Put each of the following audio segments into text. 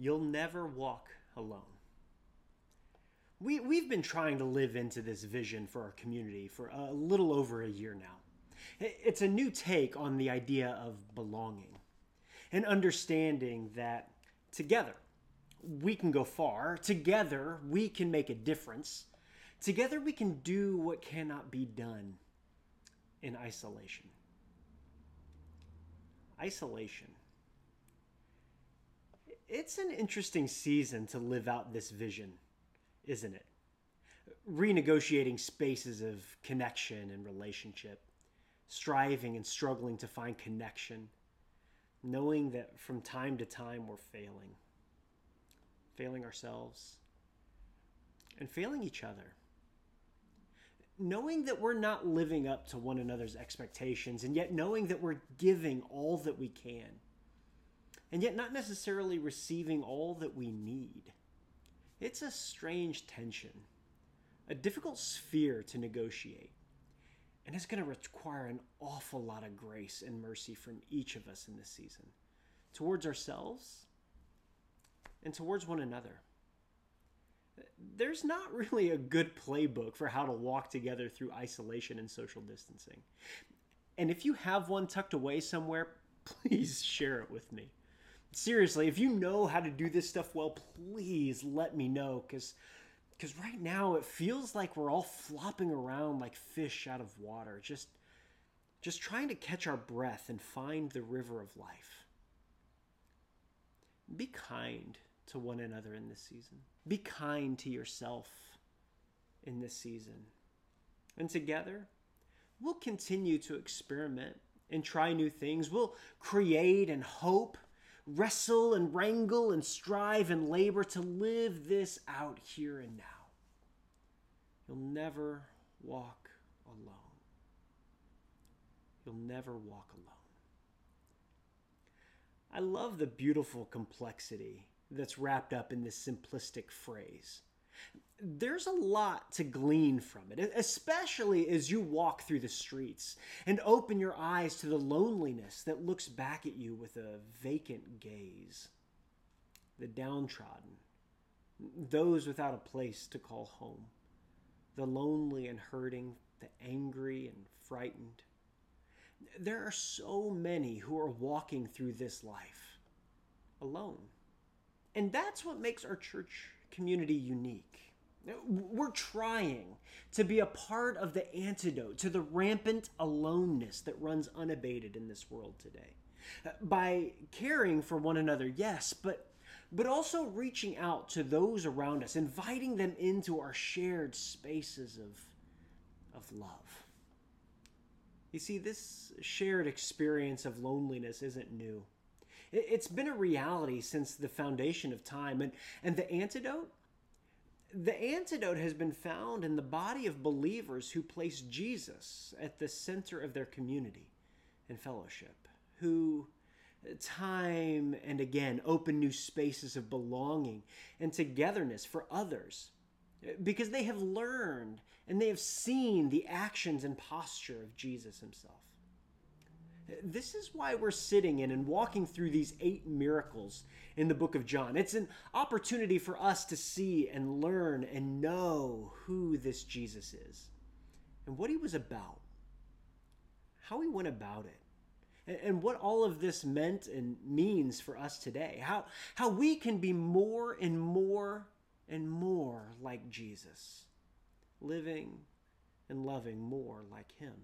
You'll never walk alone. We, we've been trying to live into this vision for our community for a little over a year now. It's a new take on the idea of belonging and understanding that together we can go far, together we can make a difference, together we can do what cannot be done in isolation. Isolation it's an interesting season to live out this vision, isn't it? Renegotiating spaces of connection and relationship, striving and struggling to find connection, knowing that from time to time we're failing, failing ourselves, and failing each other. Knowing that we're not living up to one another's expectations, and yet knowing that we're giving all that we can and yet not necessarily receiving all that we need. It's a strange tension, a difficult sphere to negotiate, and it's going to require an awful lot of grace and mercy from each of us in this season, towards ourselves and towards one another. There's not really a good playbook for how to walk together through isolation and social distancing. And if you have one tucked away somewhere, please share it with me seriously, if you know how to do this stuff well, please let me know because because right now it feels like we're all flopping around like fish out of water, just just trying to catch our breath and find the river of life. Be kind to one another in this season. Be kind to yourself in this season. And together, we'll continue to experiment and try new things. We'll create and hope wrestle and wrangle and strive and labor to live this out here and now. You'll never walk alone. You'll never walk alone. I love the beautiful complexity that's wrapped up in this simplistic phrase there's a lot to glean from it, especially as you walk through the streets and open your eyes to the loneliness that looks back at you with a vacant gaze. The downtrodden, those without a place to call home, the lonely and hurting, the angry and frightened. There are so many who are walking through this life alone. And that's what makes our church community unique. We're trying to be a part of the antidote to the rampant aloneness that runs unabated in this world today. By caring for one another, yes, but but also reaching out to those around us, inviting them into our shared spaces of of love. You see, this shared experience of loneliness isn't new. It's been a reality since the foundation of time. And, and the antidote? The antidote has been found in the body of believers who place Jesus at the center of their community and fellowship, who uh, time and again open new spaces of belonging and togetherness for others uh, because they have learned and they have seen the actions and posture of Jesus himself. This is why we're sitting in and walking through these eight miracles in the book of John. It's an opportunity for us to see and learn and know who this Jesus is and what he was about, how he went about it, and what all of this meant and means for us today. How, how we can be more and more and more like Jesus, living and loving more like him.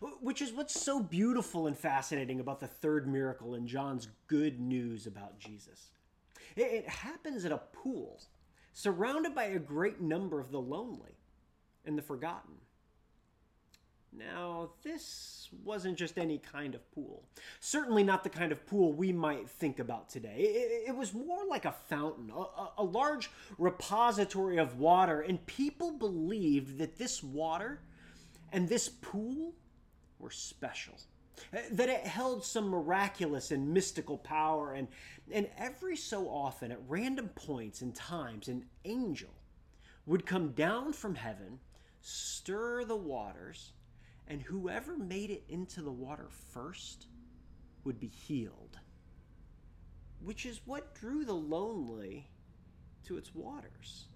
Which is what's so beautiful and fascinating about the third miracle in John's good news about Jesus. It happens at a pool, surrounded by a great number of the lonely and the forgotten. Now, this wasn't just any kind of pool. Certainly not the kind of pool we might think about today. It, was more like a fountain, a, large repository of water, and people believed that this water and this pool were special. Uh, that it held some miraculous and mystical power, and, and every so often, at random points and times, an angel would come down from heaven, stir the waters, and whoever made it into the water first would be healed. which is what drew the lonely to its waters.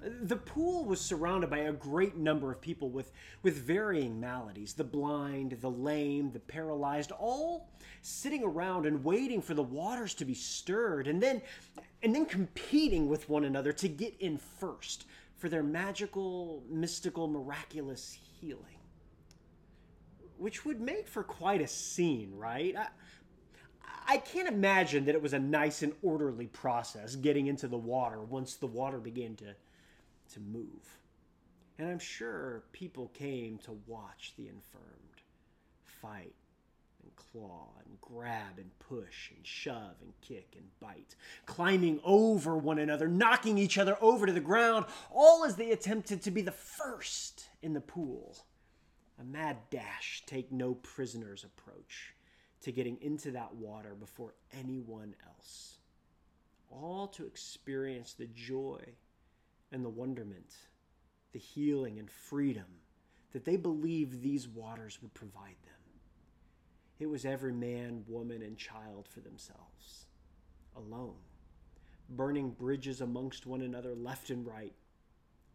The pool was surrounded by a great number of people with, with varying maladies the blind, the lame, the paralyzed, all sitting around and waiting for the waters to be stirred and then, and then competing with one another to get in first for their magical, mystical, miraculous healing. Which would make for quite a scene, right? I, I can't imagine that it was a nice and orderly process getting into the water once the water began to to move. And I'm sure people came to watch the infirmed fight and claw and grab and push and shove and kick and bite, climbing over one another, knocking each other over to the ground, all as they attempted to be the first in the pool. A mad dash, take no prisoners approach to getting into that water before anyone else. All to experience the joy and the wonderment, the healing and freedom that they believed these waters would provide them. It was every man, woman, and child for themselves, alone, burning bridges amongst one another left and right,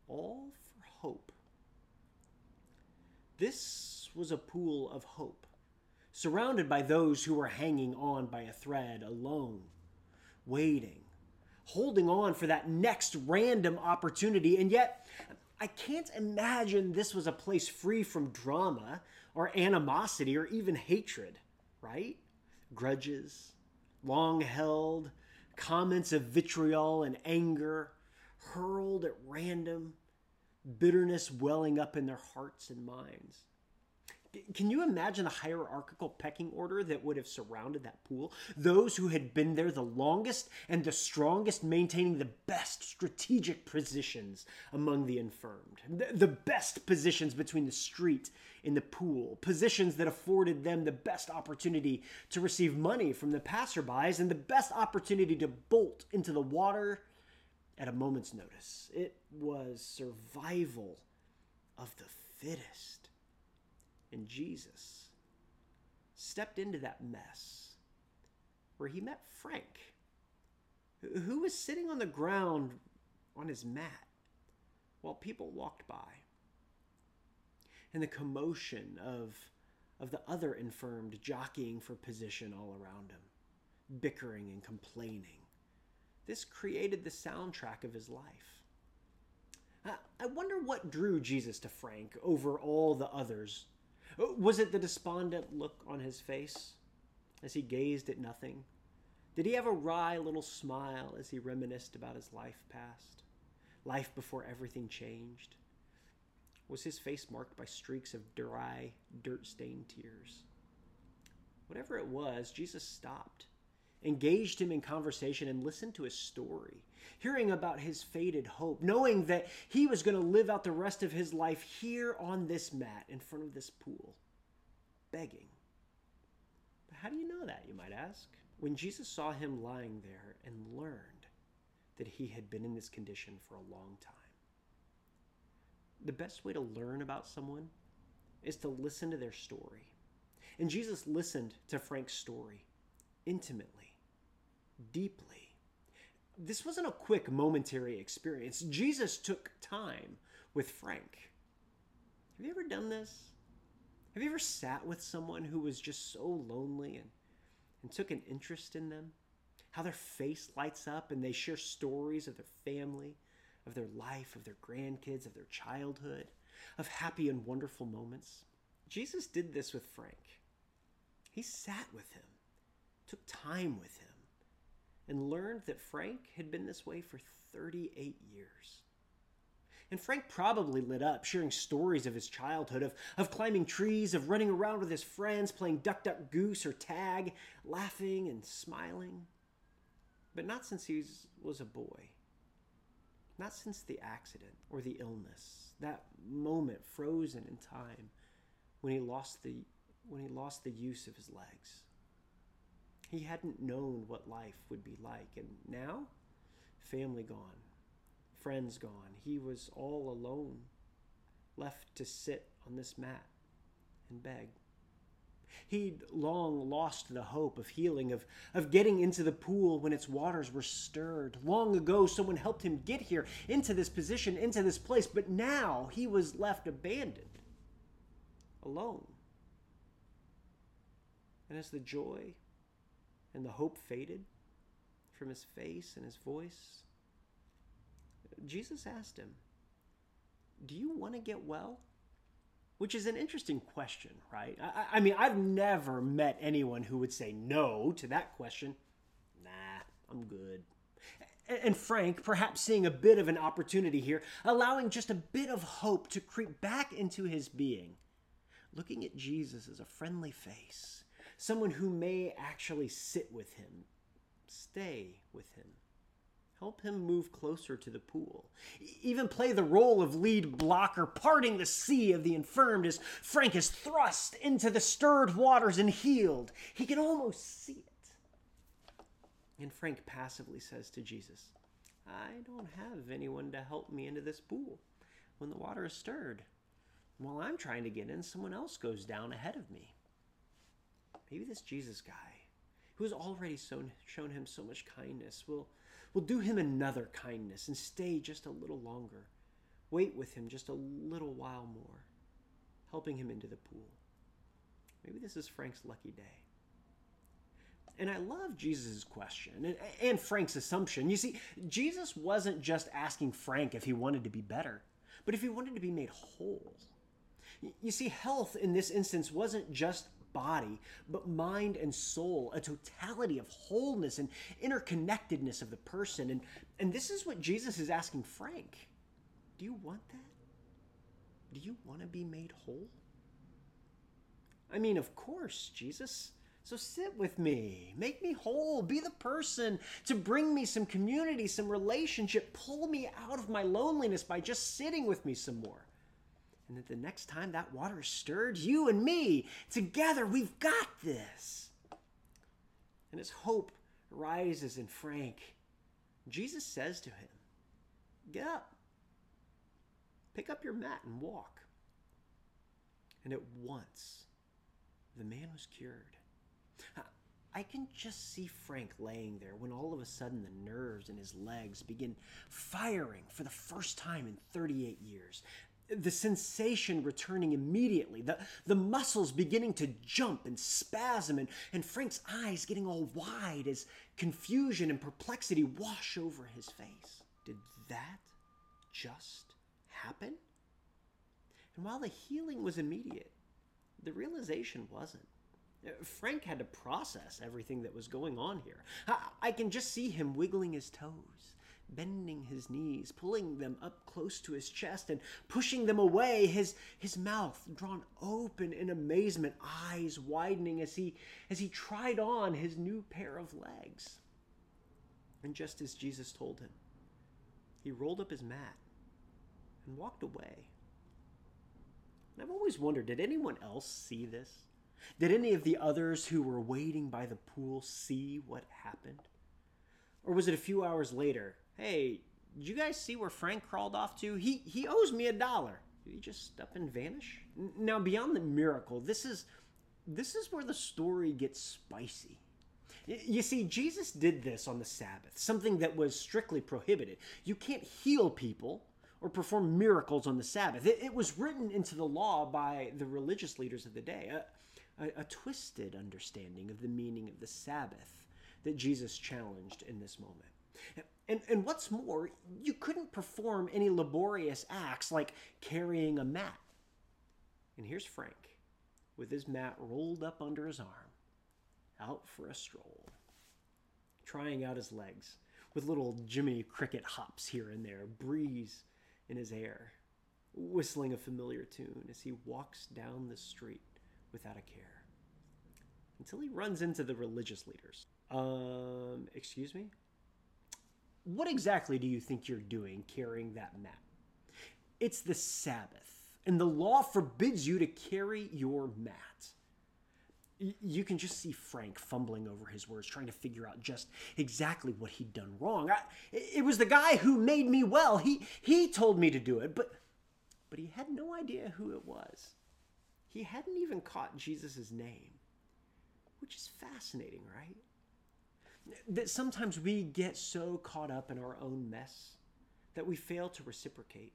all for hope. This was a pool of hope, surrounded by those who were hanging on by a thread, alone, waiting holding on for that next random opportunity. And yet, I can't imagine this was a place free from drama or animosity or even hatred, right? Grudges, long held, comments of vitriol and anger hurled at random, bitterness welling up in their hearts and minds. Can you imagine the hierarchical pecking order that would have surrounded that pool? Those who had been there the longest and the strongest, maintaining the best strategic positions among the infirmed, the best positions between the street and the pool, positions that afforded them the best opportunity to receive money from the passerbys and the best opportunity to bolt into the water at a moment's notice. It was survival of the fittest. And Jesus stepped into that mess where he met Frank, who was sitting on the ground on his mat while people walked by. And the commotion of, of the other infirmed jockeying for position all around him, bickering and complaining. This created the soundtrack of his life. I wonder what drew Jesus to Frank over all the others was it the despondent look on his face as he gazed at nothing? Did he have a wry little smile as he reminisced about his life past? Life before everything changed? Was his face marked by streaks of dry, dirt stained tears? Whatever it was, Jesus stopped, engaged him in conversation, and listened to his story hearing about his faded hope, knowing that he was going to live out the rest of his life here on this mat in front of this pool, begging. But how do you know that, you might ask? When Jesus saw him lying there and learned that he had been in this condition for a long time. The best way to learn about someone is to listen to their story. And Jesus listened to Frank's story intimately, deeply this wasn't a quick momentary experience. Jesus took time with Frank. Have you ever done this? Have you ever sat with someone who was just so lonely and, and took an interest in them? How their face lights up and they share stories of their family, of their life, of their grandkids, of their childhood, of happy and wonderful moments. Jesus did this with Frank. He sat with him, took time with him and learned that Frank had been this way for 38 years. And Frank probably lit up, sharing stories of his childhood, of, of climbing trees, of running around with his friends, playing duck, duck, goose, or tag, laughing and smiling. But not since he was, a boy. Not since the accident or the illness, that moment frozen in time when he lost the, when he lost the use of his legs. He hadn't known what life would be like. And now, family gone, friends gone. He was all alone, left to sit on this mat and beg. He'd long lost the hope of healing, of, of getting into the pool when its waters were stirred. Long ago, someone helped him get here, into this position, into this place, but now he was left abandoned, alone. And as the joy and the hope faded from his face and his voice, Jesus asked him, Do you want to get well? which is an interesting question, right? I, I, mean, I've never met anyone who would say no to that question. Nah, I'm good. And Frank, perhaps seeing a bit of an opportunity here, allowing just a bit of hope to creep back into his being, looking at Jesus as a friendly face, someone who may actually sit with him, stay with him help him move closer to the pool. Even play the role of lead blocker, parting the sea of the infirmed as Frank is thrust into the stirred waters and healed. He can almost see it. And Frank passively says to Jesus, I don't have anyone to help me into this pool when the water is stirred. While I'm trying to get in, someone else goes down ahead of me. Maybe this Jesus guy, who has already shown, shown him so much kindness, will will do him another kindness and stay just a little longer. Wait with him just a little while more, helping him into the pool. Maybe this is Frank's lucky day. And I love Jesus' question and, and, Frank's assumption. You see, Jesus wasn't just asking Frank if he wanted to be better, but if he wanted to be made whole. You see, health in this instance wasn't just body, but mind and soul, a totality of wholeness and interconnectedness of the person. And, and this is what Jesus is asking Frank. Do you want that? Do you want to be made whole? I mean, of course, Jesus. So sit with me, make me whole, be the person to bring me some community, some relationship, pull me out of my loneliness by just sitting with me some more. And that the next time that water is stirred, you and me, together, we've got this. And as hope rises in Frank, Jesus says to him, Get up, pick up your mat and walk. And at once, the man was cured. I can just see Frank laying there when all of a sudden the nerves in his legs begin firing for the first time in 38 years the sensation returning immediately, the, the muscles beginning to jump and spasm, and, and Frank's eyes getting all wide as confusion and perplexity wash over his face. Did that just happen? And while the healing was immediate, the realization wasn't. Frank had to process everything that was going on here. I, I can just see him wiggling his toes bending his knees, pulling them up close to his chest and pushing them away, his, his mouth drawn open in amazement, eyes widening as he, as he tried on his new pair of legs. And just as Jesus told him, he rolled up his mat and walked away. And I've always wondered did anyone else see this? Did any of the others who were waiting by the pool see what happened? Or was it a few hours later hey, did you guys see where Frank crawled off to? He he owes me a dollar. Did he just up and vanish? Now beyond the miracle, this is this is where the story gets spicy. You see, Jesus did this on the Sabbath, something that was strictly prohibited. You can't heal people or perform miracles on the Sabbath. It, it was written into the law by the religious leaders of the day, a, a, a twisted understanding of the meaning of the Sabbath that Jesus challenged in this moment. And, and what's more, you couldn't perform any laborious acts like carrying a mat. And here's Frank with his mat rolled up under his arm, out for a stroll, trying out his legs with little Jiminy Cricket hops here and there, breeze in his hair, whistling a familiar tune as he walks down the street without a care. Until he runs into the religious leaders. Um, excuse me? What exactly do you think you're doing carrying that mat? It's the Sabbath, and the law forbids you to carry your mat. You can just see Frank fumbling over his words, trying to figure out just exactly what he'd done wrong. I, it was the guy who made me well. He he told me to do it, but but he had no idea who it was. He hadn't even caught Jesus' name. which is fascinating, right? That sometimes we get so caught up in our own mess that we fail to reciprocate.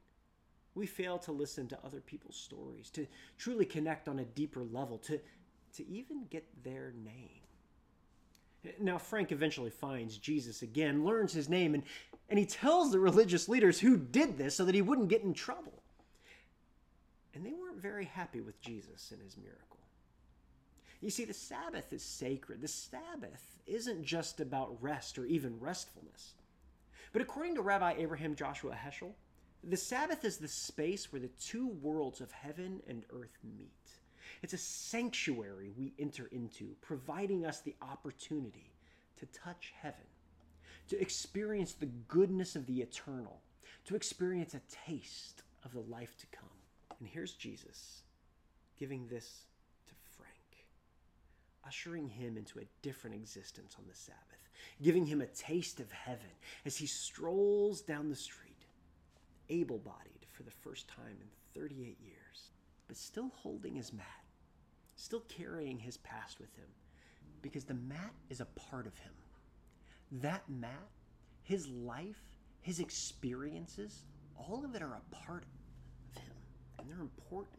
We fail to listen to other people's stories, to truly connect on a deeper level, to, to even get their name. Now, Frank eventually finds Jesus again, learns his name, and, and he tells the religious leaders who did this so that he wouldn't get in trouble. And they weren't very happy with Jesus and his miracle. You see, the Sabbath is sacred. The Sabbath isn't just about rest or even restfulness. But according to Rabbi Abraham Joshua Heschel, the Sabbath is the space where the two worlds of heaven and earth meet. It's a sanctuary we enter into, providing us the opportunity to touch heaven, to experience the goodness of the eternal, to experience a taste of the life to come. And here's Jesus giving this ushering him into a different existence on the Sabbath, giving him a taste of heaven as he strolls down the street, able bodied for the first time in 38 years, but still holding his mat, still carrying his past with him, because the mat is a part of him. That mat, his life, his experiences, all of it are a part of him and they're important.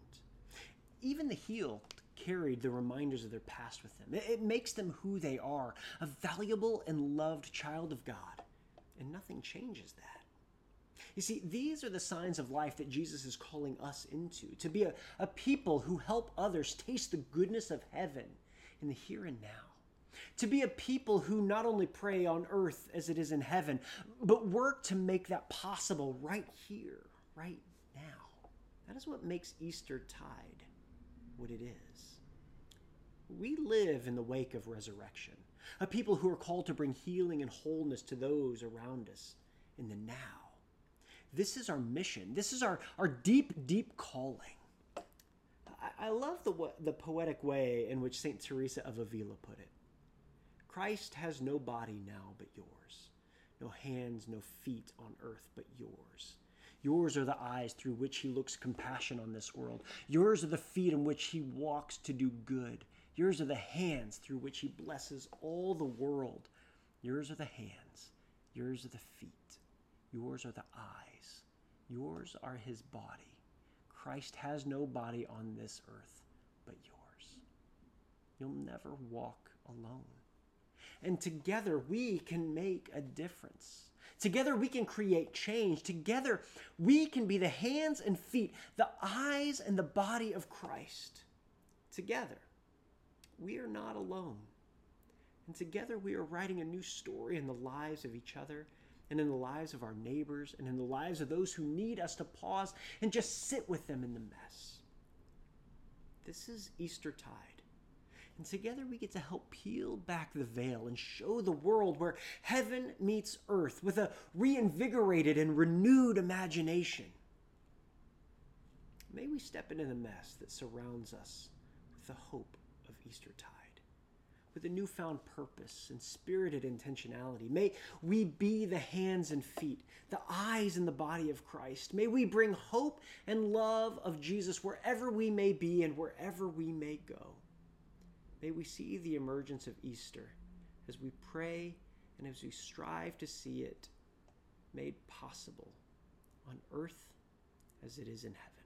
Even the healed carried the reminders of their past with them. It, makes them who they are, a valuable and loved child of God. And nothing changes that. You see, these are the signs of life that Jesus is calling us into to be a, a people who help others taste the goodness of heaven in the here and now. To be a people who not only pray on earth as it is in heaven, but work to make that possible right here, right now. that is what makes Easter Tide what it is. We live in the wake of resurrection, a people who are called to bring healing and wholeness to those around us in the now. This is our mission. This is our, our deep, deep calling. I, I love the, the poetic way in which St. Teresa of Avila put it. Christ has no body now but yours, no hands, no feet on earth but yours. Yours are the eyes through which he looks compassion on this world. Yours are the feet in which he walks to do good. Yours are the hands through which he blesses all the world. Yours are the hands. Yours are the feet. Yours are the eyes. Yours are his body. Christ has no body on this earth but yours. You'll never walk alone. And together we can make a difference. Together we can create change. Together we can be the hands and feet, the eyes and the body of Christ. Together we are not alone. And together we are writing a new story in the lives of each other and in the lives of our neighbors and in the lives of those who need us to pause and just sit with them in the mess. This is Easter tide. And together we get to help peel back the veil and show the world where heaven meets earth with a reinvigorated and renewed imagination. May we step into the mess that surrounds us with the hope of Eastertide, with a newfound purpose and spirited intentionality. May we be the hands and feet, the eyes and the body of Christ. May we bring hope and love of Jesus wherever we may be and wherever we may go. May we see the emergence of Easter as we pray and as we strive to see it made possible on earth as it is in heaven.